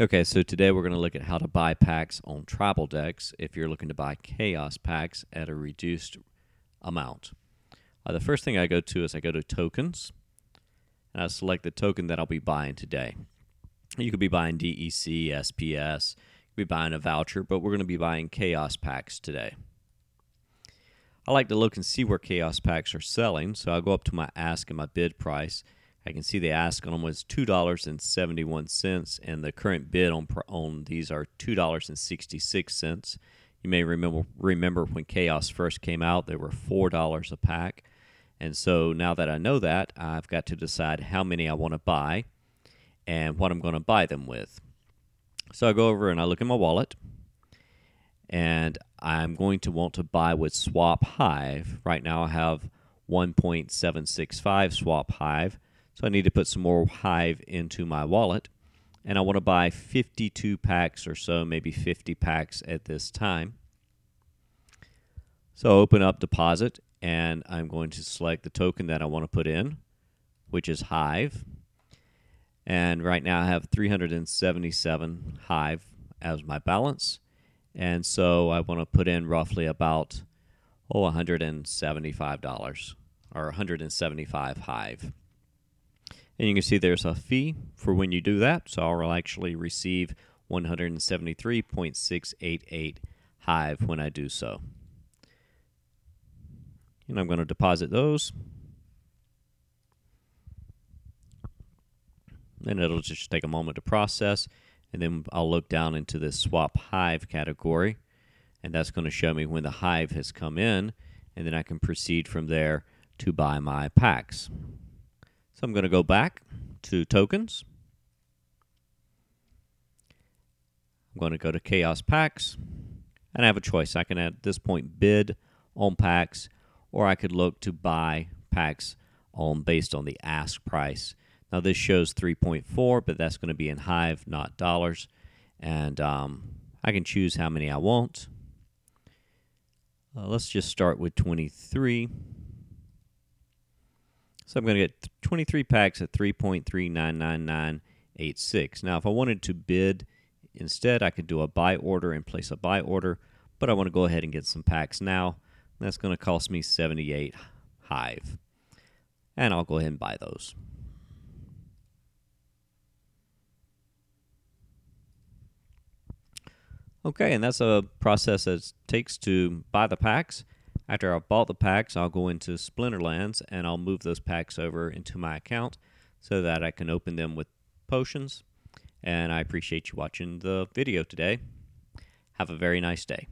Okay, so today we're going to look at how to buy packs on Tribaldex if you're looking to buy chaos packs at a reduced amount. Uh, the first thing I go to is I go to tokens and I select the token that I'll be buying today. You could be buying DEC, SPS, you could be buying a voucher, but we're going to be buying chaos packs today. I like to look and see where chaos packs are selling, so I'll go up to my ask and my bid price I can see the ask on them was two dollars and seventy one cents, and the current bid on on these are two dollars and sixty six cents. You may remember remember when Chaos first came out, they were four dollars a pack, and so now that I know that, I've got to decide how many I want to buy, and what I'm going to buy them with. So I go over and I look in my wallet, and I'm going to want to buy with Swap Hive. Right now I have 1.765 Swap Hive. So I need to put some more Hive into my wallet. And I want to buy 52 packs or so, maybe 50 packs at this time. So open up deposit and I'm going to select the token that I want to put in, which is Hive. And right now I have 377 Hive as my balance. And so I want to put in roughly about, oh, $175 or 175 Hive. And you can see there's a fee for when you do that. So I'll actually receive 173.688 Hive when I do so. And I'm going to deposit those. And it'll just take a moment to process. And then I'll look down into this swap hive category. And that's going to show me when the hive has come in. And then I can proceed from there to buy my packs. So I'm going to go back to tokens. I'm going to go to Chaos Packs, and I have a choice. I can at this point bid on packs, or I could look to buy packs on based on the ask price. Now this shows 3.4, but that's going to be in Hive, not dollars, and um, I can choose how many I want. Uh, let's just start with 23. So I'm going to get 23 packs at 3.399986. Now, if I wanted to bid instead, I could do a buy order and place a buy order, but I want to go ahead and get some packs now. That's going to cost me 78 Hive. And I'll go ahead and buy those. Okay, and that's a process that takes to buy the packs. After I've bought the packs, I'll go into Splinterlands and I'll move those packs over into my account so that I can open them with potions. And I appreciate you watching the video today. Have a very nice day.